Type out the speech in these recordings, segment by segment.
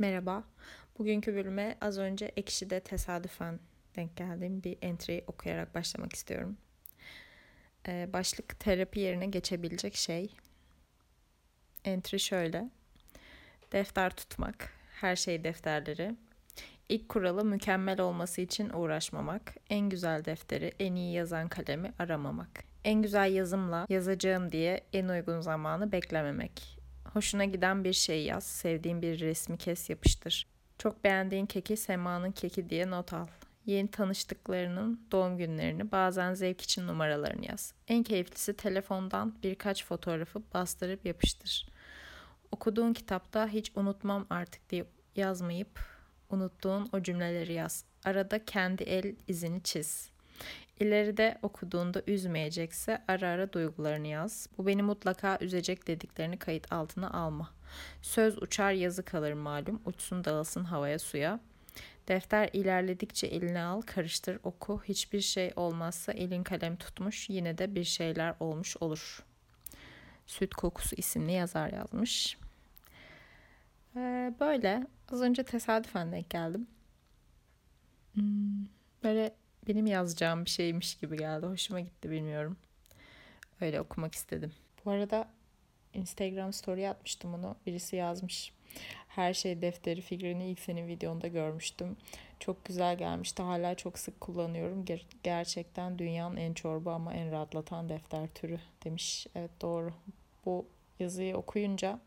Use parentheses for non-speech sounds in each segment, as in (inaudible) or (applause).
Merhaba. Bugünkü bölüme az önce Ekşi'de tesadüfen denk geldiğim bir entry okuyarak başlamak istiyorum. Ee, başlık terapi yerine geçebilecek şey. Entry şöyle. Defter tutmak. Her şey defterleri. İlk kuralı mükemmel olması için uğraşmamak. En güzel defteri, en iyi yazan kalemi aramamak. En güzel yazımla yazacağım diye en uygun zamanı beklememek. Hoşuna giden bir şey yaz, sevdiğin bir resmi kes yapıştır. Çok beğendiğin keki Sema'nın keki diye not al. Yeni tanıştıklarının doğum günlerini, bazen zevk için numaralarını yaz. En keyiflisi telefondan birkaç fotoğrafı bastırıp yapıştır. Okuduğun kitapta hiç unutmam artık diye yazmayıp unuttuğun o cümleleri yaz. Arada kendi el izini çiz. İleride okuduğunda üzmeyecekse ara ara duygularını yaz. Bu beni mutlaka üzecek dediklerini kayıt altına alma. Söz uçar yazı kalır malum. Uçsun dağılsın havaya suya. Defter ilerledikçe eline al, karıştır, oku. Hiçbir şey olmazsa elin kalem tutmuş, yine de bir şeyler olmuş olur. Süt Kokusu isimli yazar yazmış. Ee, böyle az önce tesadüfen denk geldim. Hmm, böyle benim yazacağım bir şeymiş gibi geldi. Hoşuma gitti bilmiyorum. Öyle okumak istedim. Bu arada Instagram story atmıştım onu. Birisi yazmış. Her şey defteri figürünü ilk senin videonda görmüştüm. Çok güzel gelmişti. Hala çok sık kullanıyorum. Ger- gerçekten dünyanın en çorba ama en rahatlatan defter türü demiş. Evet doğru. Bu yazıyı okuyunca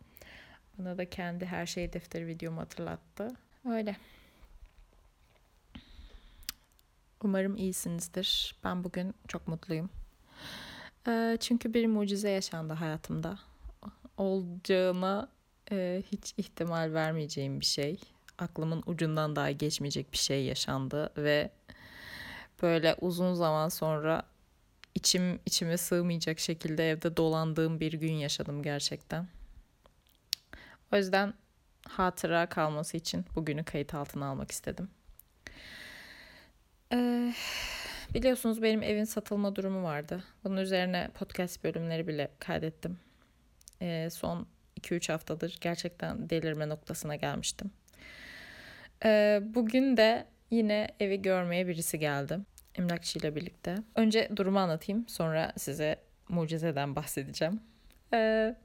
bana da kendi her şey defteri videomu hatırlattı. Öyle. Umarım iyisinizdir. Ben bugün çok mutluyum. Ee, çünkü bir mucize yaşandı hayatımda. Olacağına e, hiç ihtimal vermeyeceğim bir şey. Aklımın ucundan daha geçmeyecek bir şey yaşandı ve böyle uzun zaman sonra içim içime sığmayacak şekilde evde dolandığım bir gün yaşadım gerçekten. O yüzden hatıra kalması için bugünü kayıt altına almak istedim. Biliyorsunuz benim evin satılma durumu vardı. Bunun üzerine podcast bölümleri bile kaydettim. Ee, son 2-3 haftadır gerçekten delirme noktasına gelmiştim. Ee, bugün de yine evi görmeye birisi geldi. Emlakçı ile birlikte. Önce durumu anlatayım sonra size mucizeden bahsedeceğim. Ee,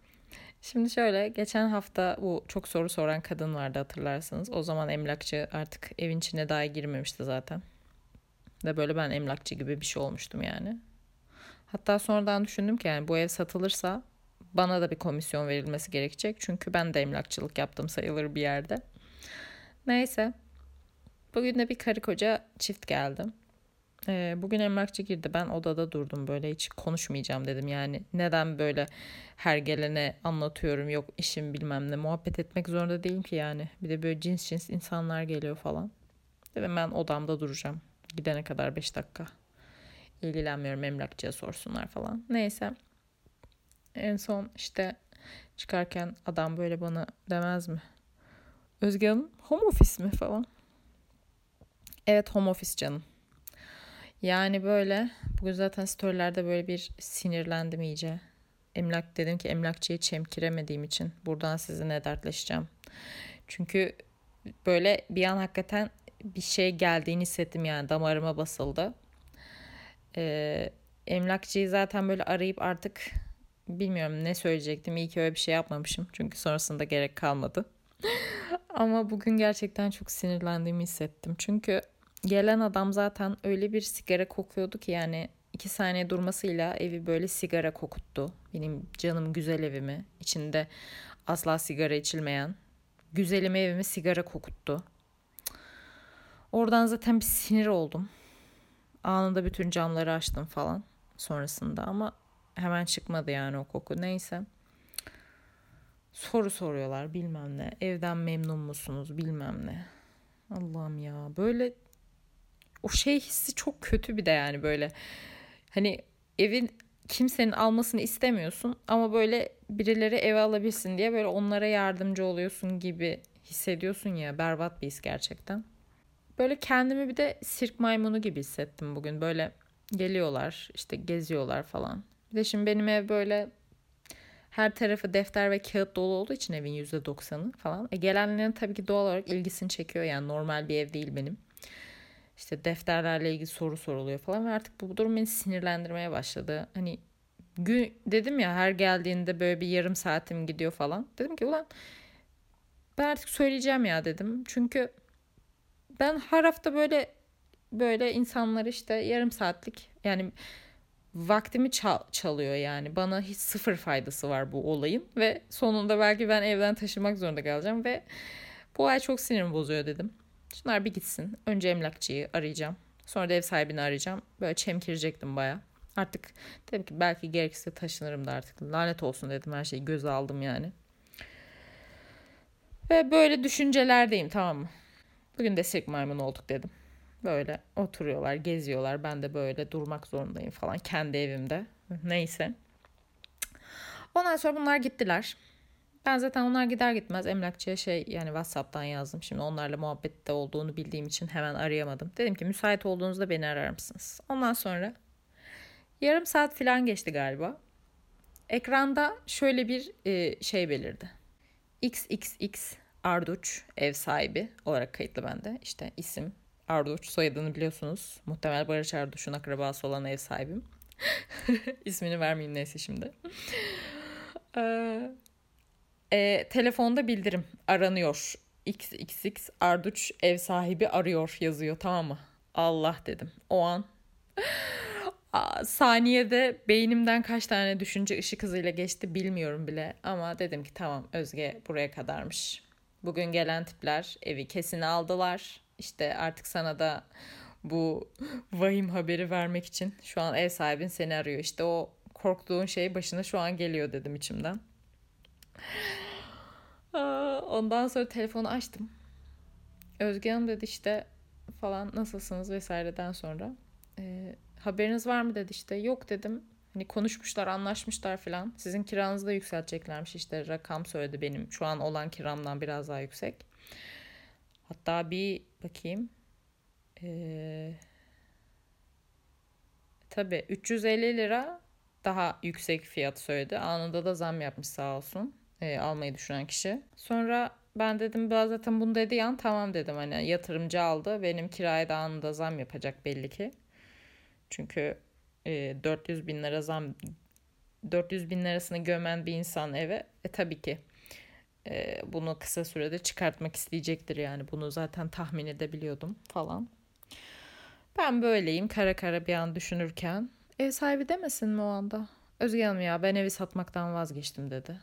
şimdi şöyle geçen hafta bu çok soru soran kadın vardı hatırlarsınız. O zaman emlakçı artık evin içine daha girmemişti zaten. Ve böyle ben emlakçı gibi bir şey olmuştum yani. Hatta sonradan düşündüm ki yani bu ev satılırsa bana da bir komisyon verilmesi gerekecek. Çünkü ben de emlakçılık yaptım sayılır bir yerde. Neyse. Bugün de bir karı koca çift geldi. Ee, bugün emlakçı girdi. Ben odada durdum böyle hiç konuşmayacağım dedim. Yani neden böyle her gelene anlatıyorum yok işim bilmem ne muhabbet etmek zorunda değilim ki yani. Bir de böyle cins cins insanlar geliyor falan. Dedim ben odamda duracağım. Gidene kadar 5 dakika. İlgilenmiyorum emlakçıya sorsunlar falan. Neyse. En son işte çıkarken adam böyle bana demez mi? Özge Hanım home office mi falan. Evet home office canım. Yani böyle bugün zaten storylerde böyle bir sinirlendim iyice. Emlak dedim ki emlakçıyı çemkiremediğim için buradan sizinle dertleşeceğim. Çünkü böyle bir an hakikaten bir şey geldiğini hissettim yani damarıma basıldı. Ee, emlakçıyı zaten böyle arayıp artık bilmiyorum ne söyleyecektim. İyi ki öyle bir şey yapmamışım. Çünkü sonrasında gerek kalmadı. (laughs) Ama bugün gerçekten çok sinirlendiğimi hissettim. Çünkü gelen adam zaten öyle bir sigara kokuyordu ki yani iki saniye durmasıyla evi böyle sigara kokuttu. Benim canım güzel evimi. içinde asla sigara içilmeyen. Güzelim evimi sigara kokuttu. Oradan zaten bir sinir oldum. Anında bütün camları açtım falan sonrasında ama hemen çıkmadı yani o koku. Neyse. Soru soruyorlar bilmem ne. Evden memnun musunuz bilmem ne. Allah'ım ya böyle o şey hissi çok kötü bir de yani böyle. Hani evin kimsenin almasını istemiyorsun ama böyle birileri eve alabilsin diye böyle onlara yardımcı oluyorsun gibi hissediyorsun ya berbat bir his gerçekten. Böyle kendimi bir de sirk maymunu gibi hissettim bugün. Böyle geliyorlar işte geziyorlar falan. Bir de şimdi benim ev böyle her tarafı defter ve kağıt dolu olduğu için evin %90'ı falan. E gelenlerin tabii ki doğal olarak ilgisini çekiyor. Yani normal bir ev değil benim. İşte defterlerle ilgili soru soruluyor falan ve artık bu durum beni sinirlendirmeye başladı. Hani gün dedim ya her geldiğinde böyle bir yarım saatim gidiyor falan. Dedim ki ulan ben artık söyleyeceğim ya dedim. Çünkü ben her hafta böyle böyle insanlar işte yarım saatlik yani vaktimi çal- çalıyor yani. Bana hiç sıfır faydası var bu olayın ve sonunda belki ben evden taşımak zorunda kalacağım ve bu ay çok sinirim bozuyor dedim. Şunlar bir gitsin. Önce emlakçıyı arayacağım. Sonra da ev sahibini arayacağım. Böyle çemkirecektim baya. Artık dedim ki belki gerekirse taşınırım da artık. Lanet olsun dedim her şeyi göze aldım yani. Ve böyle düşüncelerdeyim tamam mı? Bugün de sirk maymun olduk dedim. Böyle oturuyorlar, geziyorlar. Ben de böyle durmak zorundayım falan kendi evimde. Neyse. Ondan sonra bunlar gittiler. Ben zaten onlar gider gitmez emlakçıya şey yani WhatsApp'tan yazdım. Şimdi onlarla muhabbette olduğunu bildiğim için hemen arayamadım. Dedim ki müsait olduğunuzda beni arar mısınız? Ondan sonra yarım saat falan geçti galiba. Ekranda şöyle bir e, şey belirdi. XXX Arduç ev sahibi olarak kayıtlı bende. İşte isim Arduç soyadını biliyorsunuz. Muhtemel Barış Arduç'un akrabası olan ev sahibim. (laughs) İsmini vermeyeyim neyse şimdi. (laughs) Ee, e, telefonda bildirim aranıyor. XXX Arduç ev sahibi arıyor yazıyor tamam mı? Allah dedim. O an (laughs) saniyede beynimden kaç tane düşünce ışık hızıyla geçti bilmiyorum bile. Ama dedim ki tamam Özge buraya kadarmış. Bugün gelen tipler evi kesin aldılar. İşte artık sana da bu vahim haberi vermek için şu an ev sahibin seni arıyor. İşte o korktuğun şey başına şu an geliyor dedim içimden. Ondan sonra telefonu açtım. Özge Hanım dedi işte falan nasılsınız vesaireden sonra. E, haberiniz var mı dedi işte. Yok dedim. Hani konuşmuşlar, anlaşmışlar falan. Sizin kiranızı da yükselteceklermiş işte. Rakam söyledi benim. Şu an olan kiramdan biraz daha yüksek. Hatta bir bakayım. Ee, tabii 350 lira daha yüksek fiyat söyledi. Anında da zam yapmış sağ olsun. E, almayı düşünen kişi. Sonra ben dedim ben zaten bunu dedi yan tamam dedim hani yatırımcı aldı. Benim kiraya da anında zam yapacak belli ki. Çünkü e, 400 bin lira zam 400 bin lirasını gömen bir insan eve e tabii ki e, bunu kısa sürede çıkartmak isteyecektir yani bunu zaten tahmin edebiliyordum falan. Ben böyleyim kara kara bir an düşünürken ev sahibi demesin mi o anda? Özge Hanım ya ben evi satmaktan vazgeçtim dedi.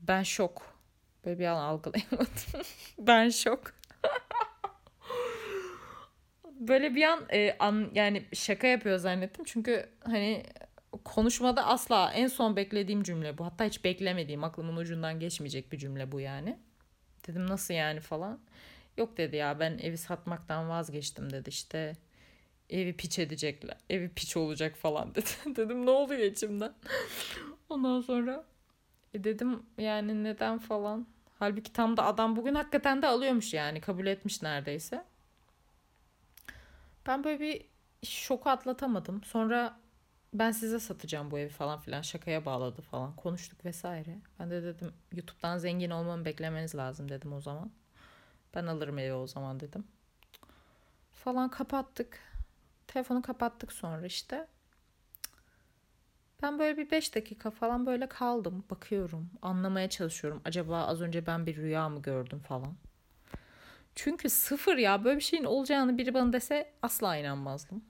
Ben şok. Böyle bir an algılayamadım. (laughs) ben şok. Böyle bir an, e, an yani şaka yapıyor zannettim. Çünkü hani konuşmada asla en son beklediğim cümle bu. Hatta hiç beklemediğim aklımın ucundan geçmeyecek bir cümle bu yani. Dedim nasıl yani falan. Yok dedi ya ben evi satmaktan vazgeçtim dedi işte. Evi piç edecekler. Evi piç olacak falan (laughs) dedi. Dedim ne oluyor içimden. Ondan sonra e dedim yani neden falan. Halbuki tam da adam bugün hakikaten de alıyormuş yani kabul etmiş neredeyse. Ben böyle bir şoku atlatamadım. Sonra ben size satacağım bu evi falan filan şakaya bağladı falan konuştuk vesaire. Ben de dedim YouTube'dan zengin olmamı beklemeniz lazım dedim o zaman. Ben alırım evi o zaman dedim. Falan kapattık. Telefonu kapattık sonra işte. Ben böyle bir 5 dakika falan böyle kaldım. Bakıyorum. Anlamaya çalışıyorum. Acaba az önce ben bir rüya mı gördüm falan. Çünkü sıfır ya böyle bir şeyin olacağını biri bana dese asla inanmazdım.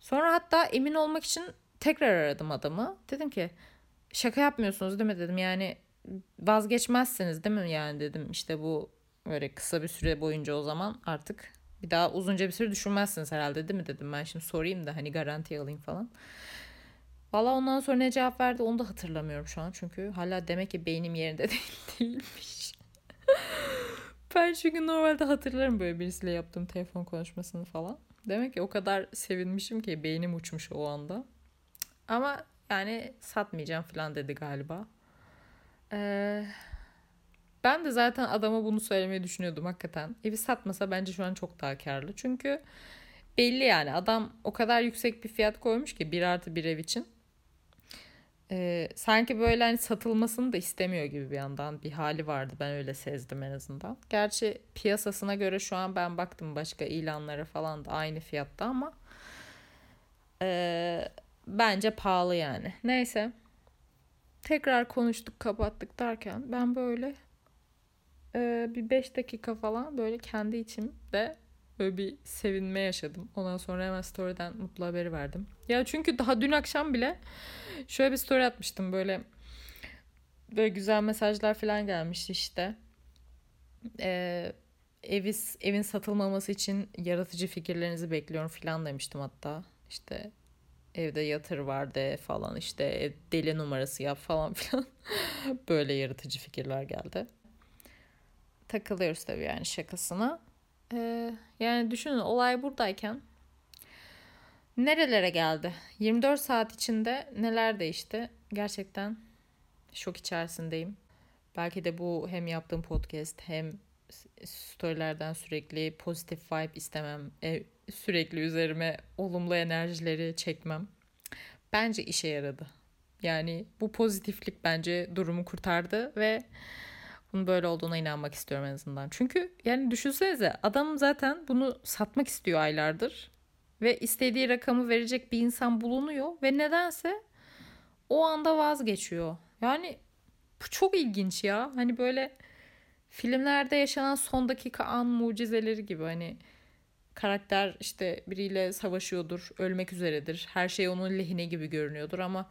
Sonra hatta emin olmak için tekrar aradım adamı. Dedim ki şaka yapmıyorsunuz değil mi dedim. Yani vazgeçmezsiniz değil mi yani dedim. İşte bu böyle kısa bir süre boyunca o zaman artık bir daha uzunca bir süre düşünmezsiniz herhalde değil mi dedim. Ben şimdi sorayım da hani garanti alayım falan. Valla ondan sonra ne cevap verdi onu da hatırlamıyorum şu an. Çünkü hala demek ki beynim yerinde (laughs) değil, değilmiş. Ben çünkü normalde hatırlarım böyle birisiyle yaptığım telefon konuşmasını falan. Demek ki o kadar sevinmişim ki beynim uçmuş o anda. Ama yani satmayacağım falan dedi galiba. Ee, ben de zaten adama bunu söylemeyi düşünüyordum hakikaten. Evi satmasa bence şu an çok daha karlı. Çünkü belli yani adam o kadar yüksek bir fiyat koymuş ki bir artı bir ev için. Ee, sanki böyle hani satılmasını da istemiyor gibi bir yandan bir hali vardı. Ben öyle sezdim en azından. Gerçi piyasasına göre şu an ben baktım başka ilanlara falan da aynı fiyatta ama e, bence pahalı yani. Neyse. Tekrar konuştuk kapattık derken ben böyle e, bir 5 dakika falan böyle kendi içimde böyle bir sevinme yaşadım. Ondan sonra hemen story'den mutlu haberi verdim. Ya çünkü daha dün akşam bile şöyle bir story atmıştım böyle böyle güzel mesajlar falan gelmişti işte. Ee, eviz, evin satılmaması için yaratıcı fikirlerinizi bekliyorum falan demiştim hatta. İşte evde yatır var de falan işte deli numarası yap falan (laughs) filan. böyle yaratıcı fikirler geldi. Takılıyoruz tabii yani şakasına. Ee, yani düşünün olay buradayken nerelere geldi? 24 saat içinde neler değişti? Gerçekten şok içerisindeyim. Belki de bu hem yaptığım podcast hem storylerden sürekli pozitif vibe istemem. E, sürekli üzerime olumlu enerjileri çekmem. Bence işe yaradı. Yani bu pozitiflik bence durumu kurtardı ve bunun böyle olduğuna inanmak istiyorum en azından. Çünkü yani düşünsenize adam zaten bunu satmak istiyor aylardır. Ve istediği rakamı verecek bir insan bulunuyor. Ve nedense o anda vazgeçiyor. Yani bu çok ilginç ya. Hani böyle filmlerde yaşanan son dakika an mucizeleri gibi hani karakter işte biriyle savaşıyordur, ölmek üzeredir. Her şey onun lehine gibi görünüyordur ama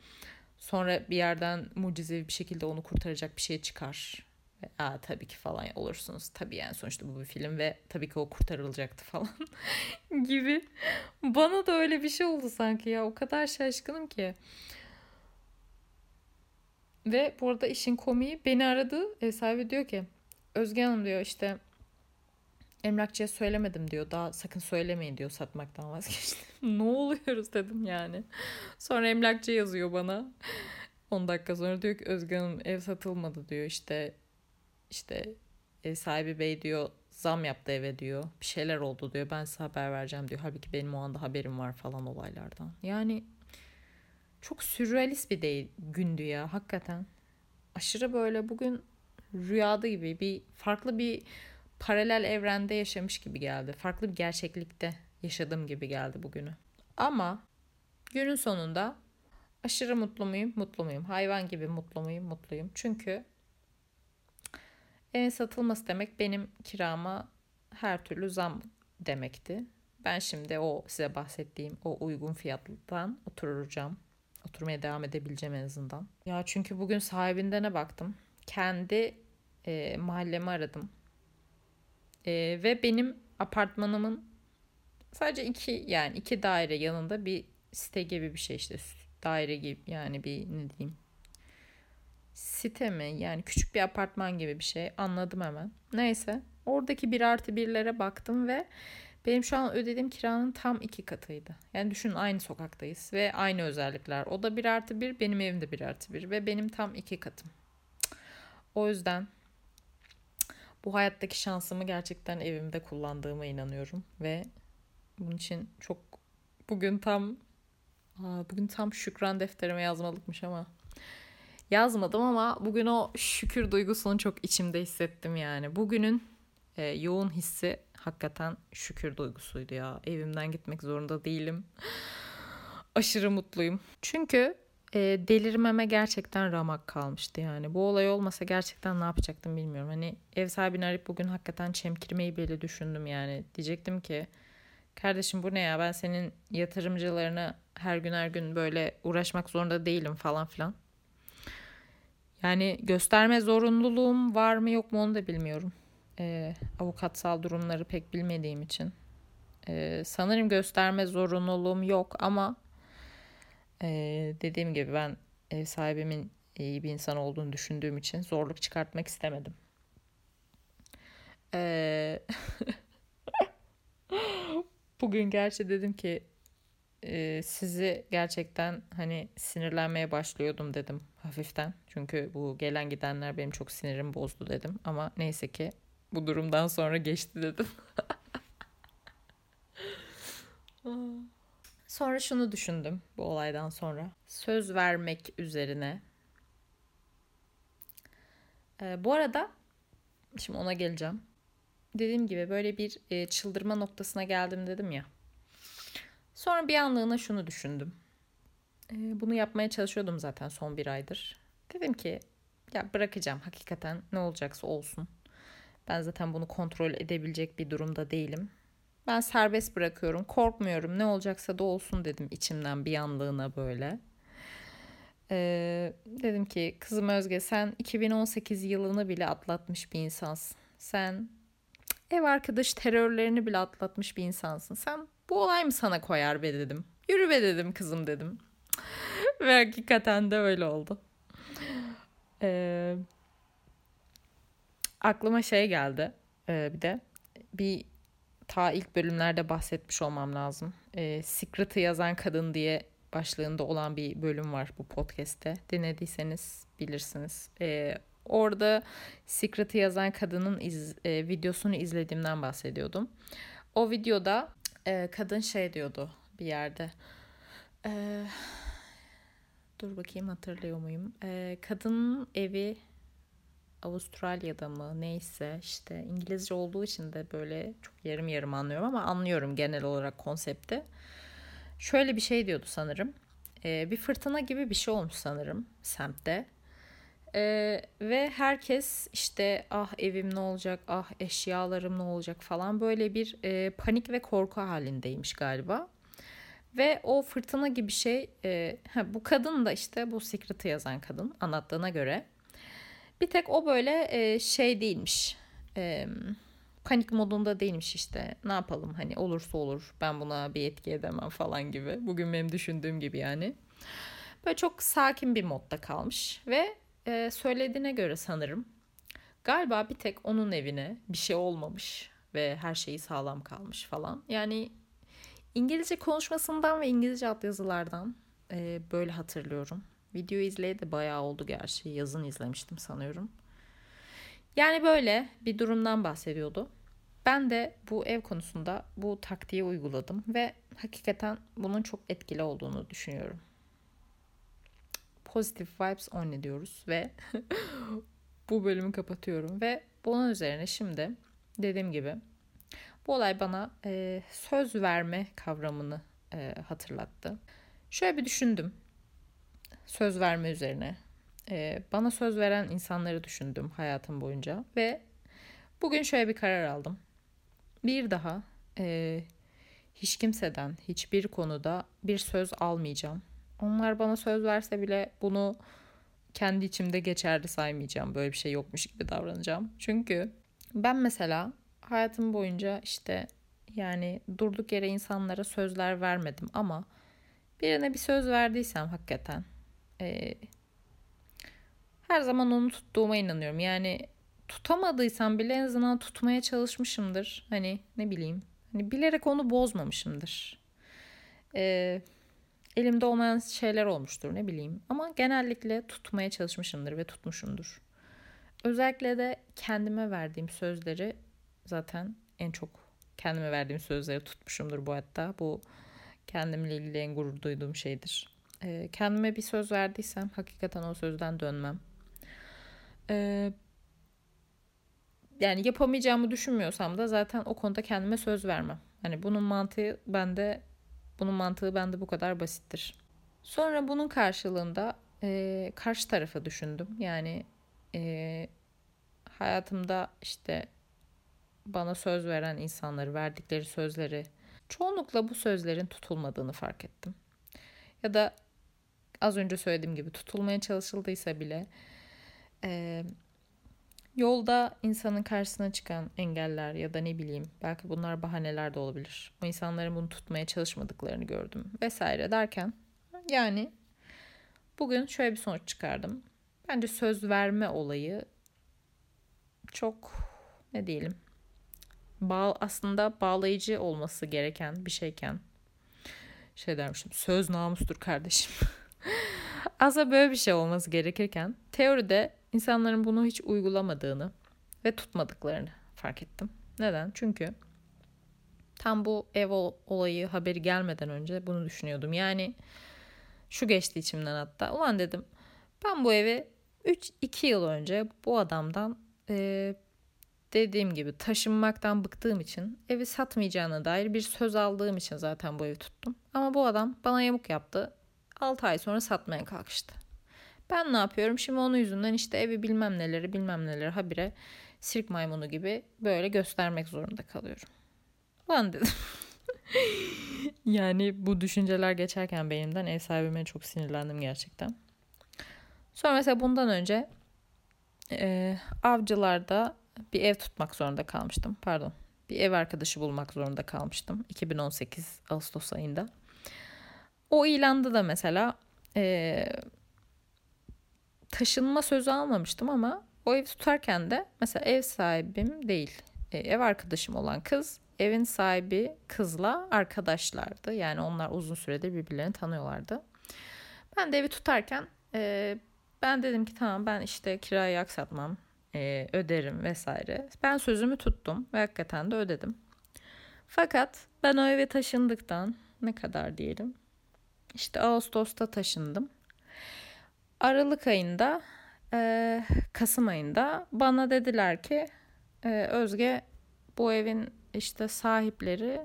sonra bir yerden mucizevi bir şekilde onu kurtaracak bir şey çıkar. Aa, tabii ki falan olursunuz. Tabii yani sonuçta bu bir film ve tabii ki o kurtarılacaktı (laughs) falan gibi. Bana da öyle bir şey oldu sanki ya. O kadar şaşkınım ki. Ve bu arada işin komiği beni aradı. Ev sahibi diyor ki Özge Hanım diyor işte emlakçıya söylemedim diyor. Daha sakın söylemeyin diyor satmaktan vazgeçtim. (laughs) ne oluyoruz dedim yani. Sonra emlakçı yazıyor bana. 10 dakika sonra diyor ki Özge Hanım ev satılmadı diyor. İşte işte ev sahibi bey diyor zam yaptı eve diyor. Bir şeyler oldu diyor. Ben size haber vereceğim diyor. Halbuki benim o anda haberim var falan olaylardan. Yani çok sürrealist bir değil, gündü ya hakikaten. Aşırı böyle bugün rüyada gibi bir farklı bir paralel evrende yaşamış gibi geldi. Farklı bir gerçeklikte yaşadığım gibi geldi bugünü. Ama günün sonunda aşırı mutlu muyum? Mutlu muyum? Hayvan gibi mutlu muyum? Mutluyum. Çünkü Evin satılması demek benim kirama her türlü zam demekti. Ben şimdi o size bahsettiğim o uygun fiyattan oturacağım. Oturmaya devam edebileceğim en azından. Ya çünkü bugün sahibinden baktım. Kendi e, mahallemi aradım. E, ve benim apartmanımın sadece iki yani iki daire yanında bir site gibi bir şey işte daire gibi yani bir ne diyeyim site mi yani küçük bir apartman gibi bir şey anladım hemen. Neyse oradaki bir artı birlere baktım ve benim şu an ödediğim kiranın tam iki katıydı. Yani düşünün aynı sokaktayız ve aynı özellikler. O da bir artı bir benim evim de bir artı bir ve benim tam iki katım. O yüzden bu hayattaki şansımı gerçekten evimde kullandığıma inanıyorum ve bunun için çok bugün tam bugün tam şükran defterime yazmalıkmış ama yazmadım ama bugün o şükür duygusunu çok içimde hissettim yani. Bugünün e, yoğun hissi hakikaten şükür duygusuydu ya. Evimden gitmek zorunda değilim. (sighs) Aşırı mutluyum. Çünkü e, delirmeme gerçekten ramak kalmıştı yani. Bu olay olmasa gerçekten ne yapacaktım bilmiyorum. Hani ev sahibini arayıp bugün hakikaten çemkirmeyi bile düşündüm yani. Diyecektim ki kardeşim bu ne ya ben senin yatırımcılarını her gün her gün böyle uğraşmak zorunda değilim falan filan. Yani gösterme zorunluluğum var mı yok mu onu da bilmiyorum. Ee, avukatsal durumları pek bilmediğim için. Ee, sanırım gösterme zorunluluğum yok ama e, dediğim gibi ben ev sahibimin iyi bir insan olduğunu düşündüğüm için zorluk çıkartmak istemedim. Ee, (laughs) bugün gerçi dedim ki e, sizi gerçekten hani sinirlenmeye başlıyordum dedim hafiften. Çünkü bu gelen gidenler benim çok sinirim bozdu dedim. Ama neyse ki bu durumdan sonra geçti dedim. (laughs) Sonra şunu düşündüm bu olaydan sonra. Söz vermek üzerine. Ee, bu arada şimdi ona geleceğim. Dediğim gibi böyle bir e, çıldırma noktasına geldim dedim ya. Sonra bir anlığına şunu düşündüm. E, bunu yapmaya çalışıyordum zaten son bir aydır. Dedim ki ya bırakacağım hakikaten ne olacaksa olsun. Ben zaten bunu kontrol edebilecek bir durumda değilim. Ben serbest bırakıyorum, korkmuyorum. Ne olacaksa da olsun dedim içimden bir anlığına böyle. Ee, dedim ki kızım Özge sen 2018 yılını bile atlatmış bir insansın. Sen ev arkadaş terörlerini bile atlatmış bir insansın. Sen bu olay mı sana koyar be dedim. Yürü be dedim kızım dedim. (laughs) Ve hakikaten de öyle oldu. Ee, aklıma şey geldi ee, bir de. Bir ta ilk bölümlerde bahsetmiş olmam lazım. Ee, Secret'ı yazan kadın diye başlığında olan bir bölüm var bu podcast'te. Dinlediyseniz bilirsiniz. Ee, orada Secret'ı yazan kadının iz, e, videosunu izlediğimden bahsediyordum. O videoda e, kadın şey diyordu bir yerde. E, dur bakayım hatırlıyor muyum? E, kadının evi Avustralya'da mı neyse işte İngilizce olduğu için de böyle çok yarım yarım anlıyorum ama anlıyorum genel olarak konsepti. Şöyle bir şey diyordu sanırım. Ee, bir fırtına gibi bir şey olmuş sanırım semtte. Ee, ve herkes işte ah evim ne olacak, ah eşyalarım ne olacak falan böyle bir e, panik ve korku halindeymiş galiba. Ve o fırtına gibi şey, e, ha, bu kadın da işte bu Secret'ı yazan kadın anlattığına göre bir tek o böyle e, şey değilmiş. E, panik modunda değilmiş işte. Ne yapalım hani olursa olur. Ben buna bir etki edemem falan gibi. Bugün benim düşündüğüm gibi yani. Böyle çok sakin bir modda kalmış ve e, söylediğine göre sanırım galiba bir tek onun evine bir şey olmamış ve her şeyi sağlam kalmış falan. Yani İngilizce konuşmasından ve İngilizce altyazılardan e, böyle hatırlıyorum. Video izleye de bayağı oldu gerçi. Yazın izlemiştim sanıyorum. Yani böyle bir durumdan bahsediyordu. Ben de bu ev konusunda bu taktiği uyguladım ve hakikaten bunun çok etkili olduğunu düşünüyorum. Positive vibes on diyoruz ve (laughs) bu bölümü kapatıyorum ve bunun üzerine şimdi dediğim gibi bu olay bana e, söz verme kavramını e, hatırlattı. Şöyle bir düşündüm söz verme üzerine. Ee, bana söz veren insanları düşündüm hayatım boyunca ve bugün şöyle bir karar aldım. Bir daha e, hiç kimseden hiçbir konuda bir söz almayacağım. Onlar bana söz verse bile bunu kendi içimde geçerli saymayacağım. Böyle bir şey yokmuş gibi davranacağım. Çünkü ben mesela hayatım boyunca işte yani durduk yere insanlara sözler vermedim ama birine bir söz verdiysem hakikaten e, her zaman onu tuttuğuma inanıyorum. Yani tutamadıysam bile en azından tutmaya çalışmışımdır. Hani ne bileyim. Hani bilerek onu bozmamışımdır. E, elimde olmayan şeyler olmuştur ne bileyim. Ama genellikle tutmaya çalışmışımdır ve tutmuşumdur. Özellikle de kendime verdiğim sözleri zaten en çok kendime verdiğim sözleri tutmuşumdur bu hatta. Bu kendimle ilgili en gurur duyduğum şeydir. E, kendime bir söz verdiysem hakikaten o sözden dönmem. E, yani yapamayacağımı düşünmüyorsam da zaten o konuda kendime söz vermem. Hani bunun mantığı bende bunun mantığı bende bu kadar basittir. Sonra bunun karşılığında e, karşı tarafı düşündüm. Yani e, hayatımda işte bana söz veren insanları, verdikleri sözleri çoğunlukla bu sözlerin tutulmadığını fark ettim. Ya da az önce söylediğim gibi tutulmaya çalışıldıysa bile e, yolda insanın karşısına çıkan engeller ya da ne bileyim belki bunlar bahaneler de olabilir. Bu insanların bunu tutmaya çalışmadıklarını gördüm vesaire derken yani bugün şöyle bir sonuç çıkardım. Bence söz verme olayı çok ne diyelim bağ, aslında bağlayıcı olması gereken bir şeyken şey dermişim söz namustur kardeşim. (laughs) Aslında böyle bir şey olması gerekirken teoride insanların bunu hiç uygulamadığını ve tutmadıklarını fark ettim. Neden? Çünkü Tam bu ev olayı haberi gelmeden önce bunu düşünüyordum. Yani şu geçti içimden hatta. Ulan dedim ben bu evi 3-2 yıl önce bu adamdan e, dediğim gibi taşınmaktan bıktığım için evi satmayacağına dair bir söz aldığım için zaten bu evi tuttum. Ama bu adam bana yamuk yaptı. 6 ay sonra satmaya kalkıştı. Ben ne yapıyorum? Şimdi onun yüzünden işte evi bilmem neleri bilmem neleri habire sirk maymunu gibi böyle göstermek zorunda kalıyorum. Lan dedim. (laughs) yani bu düşünceler geçerken beynimden ev sahibime çok sinirlendim gerçekten. Sonra mesela bundan önce e, avcılarda bir ev tutmak zorunda kalmıştım. Pardon. Bir ev arkadaşı bulmak zorunda kalmıştım. 2018 Ağustos ayında. O ilanda da mesela e, taşınma sözü almamıştım ama o evi tutarken de mesela ev sahibim değil. E, ev arkadaşım olan kız evin sahibi kızla arkadaşlardı. Yani onlar uzun süredir birbirlerini tanıyorlardı. Ben de evi tutarken e, ben dedim ki tamam ben işte kirayı aksatmam e, öderim vesaire. Ben sözümü tuttum ve hakikaten de ödedim. Fakat ben o eve taşındıktan ne kadar diyelim işte Ağustos'ta taşındım. Aralık ayında e, Kasım ayında bana dediler ki e, Özge bu evin işte sahipleri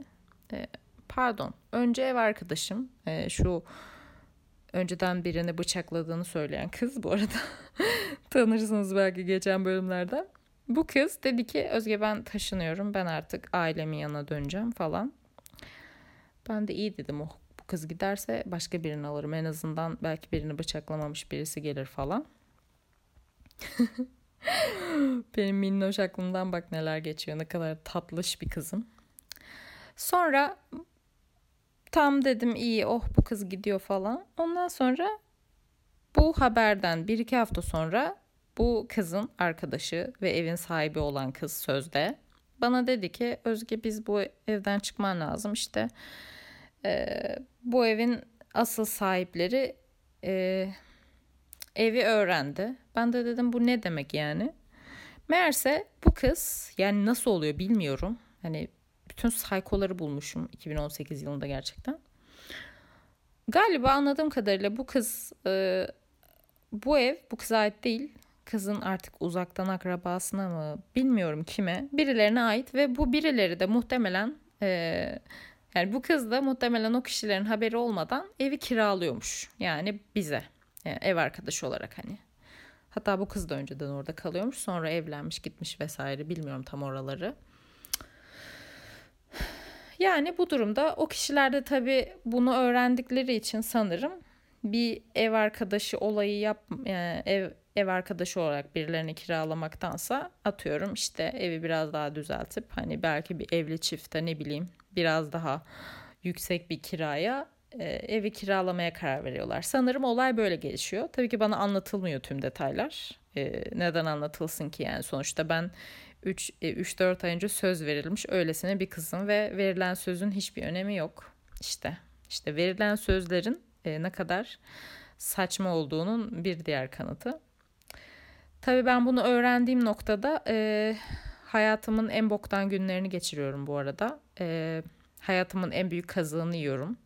e, pardon önce ev arkadaşım e, şu önceden birini bıçakladığını söyleyen kız bu arada (laughs) tanırsınız belki geçen bölümlerden. Bu kız dedi ki Özge ben taşınıyorum ben artık ailemin yanına döneceğim falan. Ben de iyi dedim oh kız giderse başka birini alırım en azından belki birini bıçaklamamış birisi gelir falan. (laughs) Benim minnoş aklımdan bak neler geçiyor ne kadar tatlış bir kızım. Sonra tam dedim iyi oh bu kız gidiyor falan. Ondan sonra bu haberden bir iki hafta sonra bu kızın arkadaşı ve evin sahibi olan kız sözde bana dedi ki Özge biz bu evden çıkman lazım işte e, bu evin asıl sahipleri e, evi öğrendi. Ben de dedim bu ne demek yani? Meğerse bu kız yani nasıl oluyor bilmiyorum. Hani bütün saykoları bulmuşum 2018 yılında gerçekten. Galiba anladığım kadarıyla bu kız e, bu ev bu kıza ait değil. Kızın artık uzaktan akrabasına mı bilmiyorum kime birilerine ait ve bu birileri de muhtemelen e, yani bu kız da muhtemelen o kişilerin haberi olmadan evi kiralıyormuş. Yani bize yani ev arkadaşı olarak hani. Hatta bu kız da önceden orada kalıyormuş sonra evlenmiş gitmiş vesaire bilmiyorum tam oraları. Yani bu durumda o kişiler de tabii bunu öğrendikleri için sanırım bir ev arkadaşı olayı yap yani ev ev arkadaşı olarak birilerini kiralamaktansa atıyorum işte evi biraz daha düzeltip hani belki bir evli çifte ne bileyim biraz daha yüksek bir kiraya e, evi kiralamaya karar veriyorlar. Sanırım olay böyle gelişiyor. Tabii ki bana anlatılmıyor tüm detaylar. E, neden anlatılsın ki yani sonuçta ben 3-4 e, ay önce söz verilmiş öylesine bir kızım ve verilen sözün hiçbir önemi yok. İşte işte verilen sözlerin e, ne kadar saçma olduğunun bir diğer kanıtı. Tabii ben bunu öğrendiğim noktada e, hayatımın en boktan günlerini geçiriyorum bu arada. E, hayatımın en büyük kazığını yiyorum.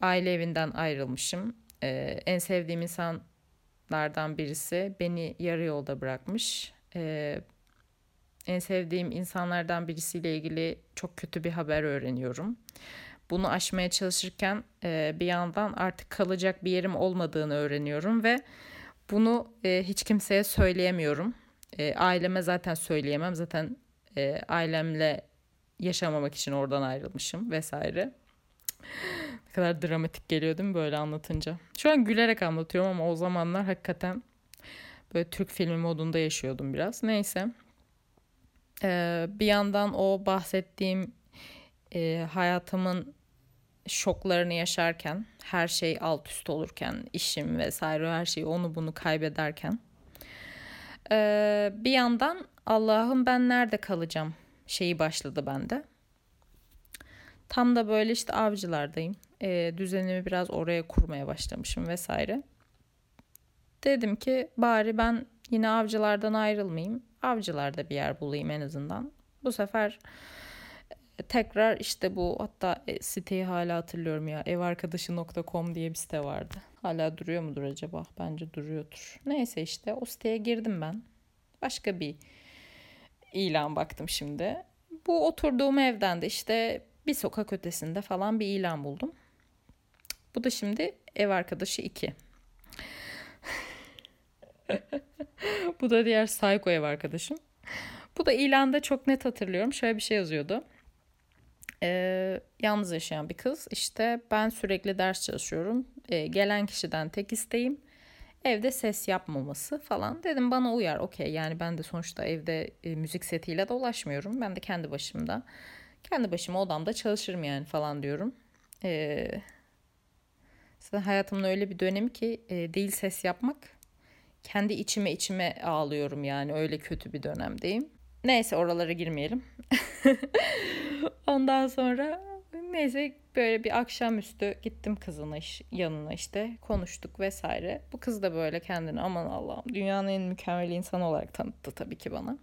Aile evinden ayrılmışım. E, en sevdiğim insanlardan birisi beni yarı yolda bırakmış. E, en sevdiğim insanlardan birisiyle ilgili çok kötü bir haber öğreniyorum. Bunu aşmaya çalışırken e, bir yandan artık kalacak bir yerim olmadığını öğreniyorum ve bunu e, hiç kimseye söyleyemiyorum. E, aileme zaten söyleyemem. Zaten e, ailemle yaşamamak için oradan ayrılmışım vesaire. ne kadar dramatik geliyor değil mi böyle anlatınca? Şu an gülerek anlatıyorum ama o zamanlar hakikaten böyle Türk filmi modunda yaşıyordum biraz. Neyse. Ee, bir yandan o bahsettiğim e, hayatımın şoklarını yaşarken, her şey alt üst olurken, işim vesaire her şeyi onu bunu kaybederken ee, bir yandan Allah'ım ben nerede kalacağım şeyi başladı bende. Tam da böyle işte avcılardayım. Ee, düzenimi biraz oraya kurmaya başlamışım vesaire. Dedim ki bari ben yine avcılardan ayrılmayayım. Avcılarda bir yer bulayım en azından. Bu sefer tekrar işte bu hatta e, siteyi hala hatırlıyorum ya evarkadaşı.com diye bir site vardı. Hala duruyor mudur acaba? Bence duruyordur. Neyse işte o siteye girdim ben. Başka bir ilan baktım şimdi. Bu oturduğum evden de işte bir sokak ötesinde falan bir ilan buldum. Bu da şimdi ev arkadaşı 2. (laughs) Bu da diğer psycho ev arkadaşım. Bu da ilanda çok net hatırlıyorum. Şöyle bir şey yazıyordu. Ee, yalnız yaşayan bir kız. İşte ben sürekli ders çalışıyorum. Ee, gelen kişiden tek isteğim evde ses yapmaması falan. Dedim bana uyar okey yani ben de sonuçta evde e, müzik setiyle dolaşmıyorum. Ben de kendi başımda kendi başıma odamda çalışırım yani falan diyorum. Zaten hayatımın öyle bir dönemi ki e, değil ses yapmak kendi içime içime ağlıyorum yani öyle kötü bir dönemdeyim. Neyse oralara girmeyelim. (laughs) Ondan sonra neyse böyle bir akşamüstü gittim kızın iş, yanına işte konuştuk vesaire. Bu kız da böyle kendini aman Allah'ım dünyanın en mükemmel insanı olarak tanıttı tabii ki bana.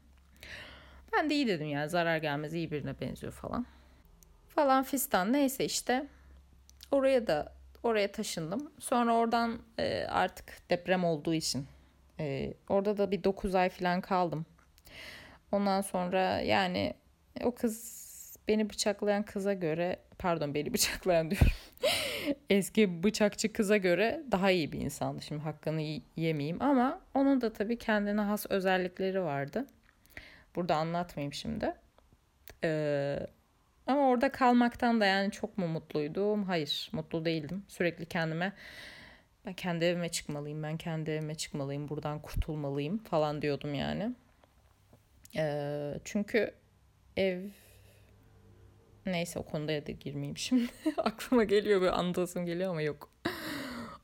Ben de iyi dedim yani zarar gelmez iyi birine benziyor falan. Falan fistan neyse işte oraya da oraya taşındım. Sonra oradan e, artık deprem olduğu için e, orada da bir 9 ay falan kaldım. Ondan sonra yani o kız beni bıçaklayan kıza göre pardon beni bıçaklayan diyorum. (laughs) Eski bıçakçı kıza göre daha iyi bir insandı. Şimdi hakkını yemeyeyim ama onun da tabii kendine has özellikleri vardı. Burada anlatmayayım şimdi. Ee, ama orada kalmaktan da yani çok mu mutluydum? Hayır, mutlu değildim. Sürekli kendime ben kendi evime çıkmalıyım, ben kendi evime çıkmalıyım, buradan kurtulmalıyım falan diyordum yani. Ee, çünkü ev neyse o konuda da girmeyeyim şimdi. (laughs) Aklıma geliyor böyle anlatasım geliyor ama yok.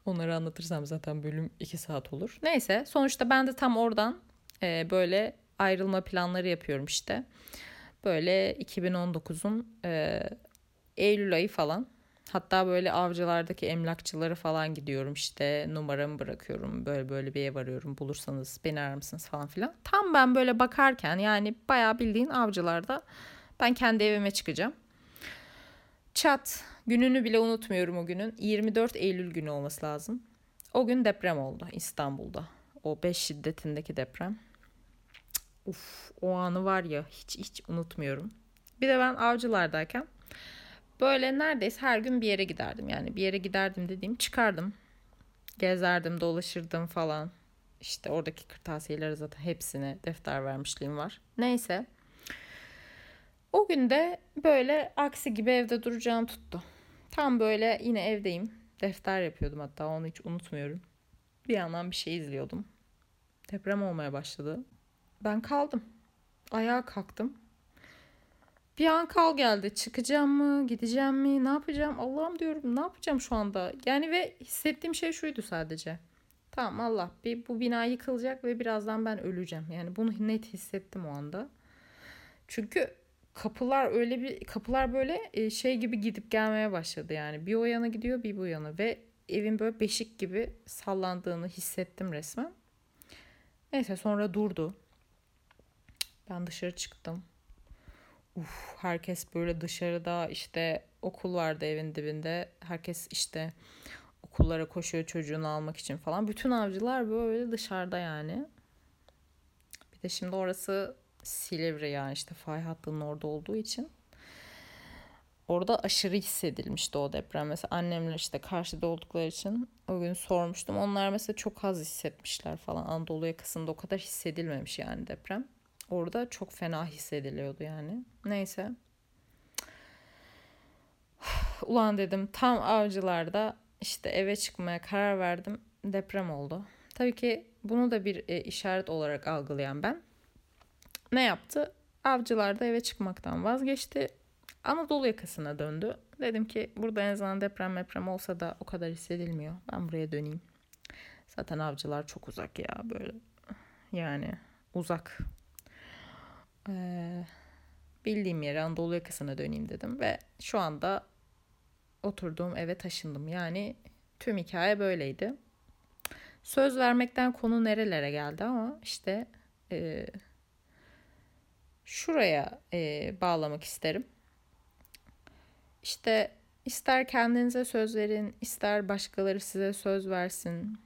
Onları anlatırsam zaten bölüm 2 saat olur. Neyse sonuçta ben de tam oradan e, böyle ayrılma planları yapıyorum işte. Böyle 2019'un e, Eylül ayı falan. Hatta böyle avcılardaki emlakçıları falan gidiyorum işte numaramı bırakıyorum böyle böyle bir ev arıyorum bulursanız beni arar mısınız falan filan. Tam ben böyle bakarken yani bayağı bildiğin avcılarda ben kendi evime çıkacağım. Çat gününü bile unutmuyorum o günün 24 Eylül günü olması lazım. O gün deprem oldu İstanbul'da. O 5 şiddetindeki deprem. Uf o anı var ya hiç hiç unutmuyorum. Bir de ben avcılardayken böyle neredeyse her gün bir yere giderdim. Yani bir yere giderdim dediğim çıkardım. Gezerdim, dolaşırdım falan. İşte oradaki kırtasiyeleri zaten hepsine defter vermişliğim var. Neyse. O gün de böyle aksi gibi evde duracağım tuttu. Tam böyle yine evdeyim. Defter yapıyordum hatta onu hiç unutmuyorum. Bir yandan bir şey izliyordum. Deprem olmaya başladı. Ben kaldım. Ayağa kalktım. Bir an kal geldi. Çıkacağım mı? Gideceğim mi? Ne yapacağım? Allah'ım diyorum. Ne yapacağım şu anda? Yani ve hissettiğim şey şuydu sadece. Tamam Allah bir bu bina yıkılacak ve birazdan ben öleceğim. Yani bunu net hissettim o anda. Çünkü kapılar öyle bir kapılar böyle e, şey gibi gidip gelmeye başladı yani. Bir o yana gidiyor bir bu yana ve evin böyle beşik gibi sallandığını hissettim resmen. Neyse sonra durdu. Ben dışarı çıktım. Uf, herkes böyle dışarıda işte okul vardı evin dibinde. Herkes işte okullara koşuyor çocuğunu almak için falan. Bütün avcılar böyle dışarıda yani. Bir de şimdi orası Silivri yani işte fay hattının orada olduğu için. Orada aşırı hissedilmişti o deprem. Mesela annemler işte karşıda oldukları için o gün sormuştum. Onlar mesela çok az hissetmişler falan. Anadolu yakasında o kadar hissedilmemiş yani deprem. Orada çok fena hissediliyordu yani. Neyse. (sighs) Ulan dedim tam avcılarda işte eve çıkmaya karar verdim. Deprem oldu. Tabii ki bunu da bir e, işaret olarak algılayan ben ne yaptı? Avcılarda eve çıkmaktan vazgeçti. Anadolu yakasına döndü. Dedim ki burada en azından deprem deprem olsa da o kadar hissedilmiyor. Ben buraya döneyim. Zaten avcılar çok uzak ya böyle. Yani uzak. Ee, bildiğim yere Anadolu yakasına döneyim dedim. Ve şu anda oturduğum eve taşındım. Yani tüm hikaye böyleydi. Söz vermekten konu nerelere geldi ama işte... E, şuraya e, bağlamak isterim. İşte ister kendinize söz verin, ister başkaları size söz versin.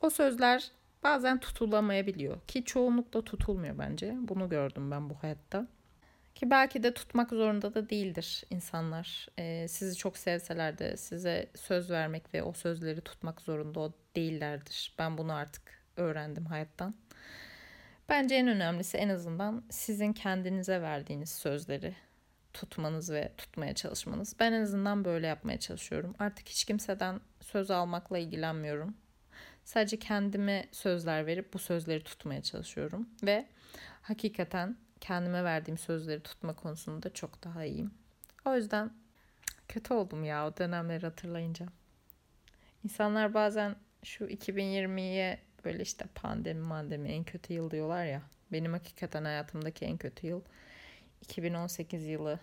O sözler bazen tutulamayabiliyor ki çoğunlukla tutulmuyor bence. Bunu gördüm ben bu hayatta. Ki belki de tutmak zorunda da değildir insanlar. Ee, sizi çok sevseler de size söz vermek ve o sözleri tutmak zorunda değillerdir. Ben bunu artık öğrendim hayattan. Bence en önemlisi en azından sizin kendinize verdiğiniz sözleri tutmanız ve tutmaya çalışmanız. Ben en azından böyle yapmaya çalışıyorum. Artık hiç kimseden söz almakla ilgilenmiyorum. Sadece kendime sözler verip bu sözleri tutmaya çalışıyorum ve hakikaten kendime verdiğim sözleri tutma konusunda çok daha iyiyim. O yüzden kötü oldum ya o dönemleri hatırlayınca. İnsanlar bazen şu 2020'ye böyle işte pandemi mandemi en kötü yıl diyorlar ya. Benim hakikaten hayatımdaki en kötü yıl 2018 yılı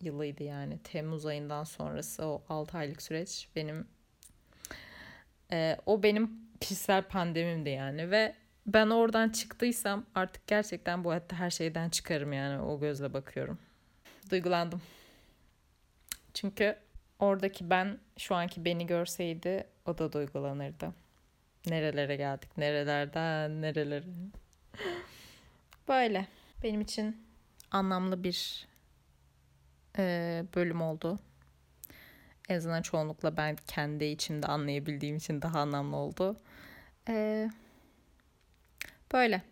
yılıydı yani. Temmuz ayından sonrası o 6 aylık süreç benim e, o benim kişisel pandemimdi yani ve ben oradan çıktıysam artık gerçekten bu hayatta her şeyden çıkarım yani o gözle bakıyorum. Duygulandım. Çünkü oradaki ben şu anki beni görseydi o da duygulanırdı. Nerelere geldik, nerelerden nerelere. Böyle. Benim için anlamlı bir e, bölüm oldu. En azından çoğunlukla ben kendi içimde anlayabildiğim için daha anlamlı oldu. E, böyle.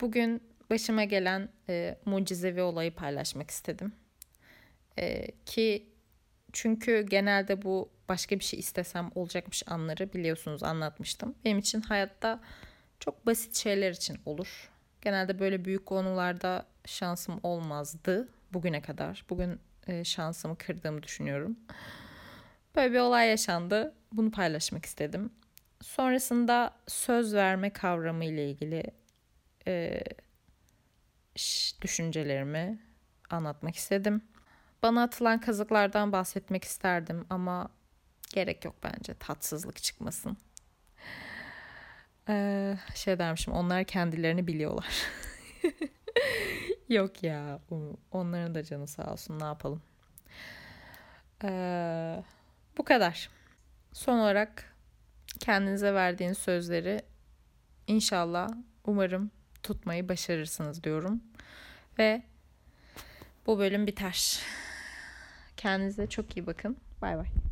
Bugün başıma gelen e, mucizevi olayı paylaşmak istedim. E, ki çünkü genelde bu başka bir şey istesem olacakmış anları biliyorsunuz anlatmıştım. Benim için hayatta çok basit şeyler için olur. Genelde böyle büyük konularda şansım olmazdı bugüne kadar. Bugün e, şansımı kırdığımı düşünüyorum. Böyle bir olay yaşandı. Bunu paylaşmak istedim. Sonrasında söz verme kavramı ile ilgili e, düşüncelerimi anlatmak istedim. Bana atılan kazıklardan bahsetmek isterdim ama gerek yok bence tatsızlık çıkmasın. Ee, şey dermişim onlar kendilerini biliyorlar. (laughs) yok ya onların da canı sağ olsun ne yapalım. Ee, bu kadar. Son olarak kendinize verdiğiniz sözleri inşallah umarım tutmayı başarırsınız diyorum. Ve bu bölüm biter. Kendinize çok iyi bakın. Bay bay.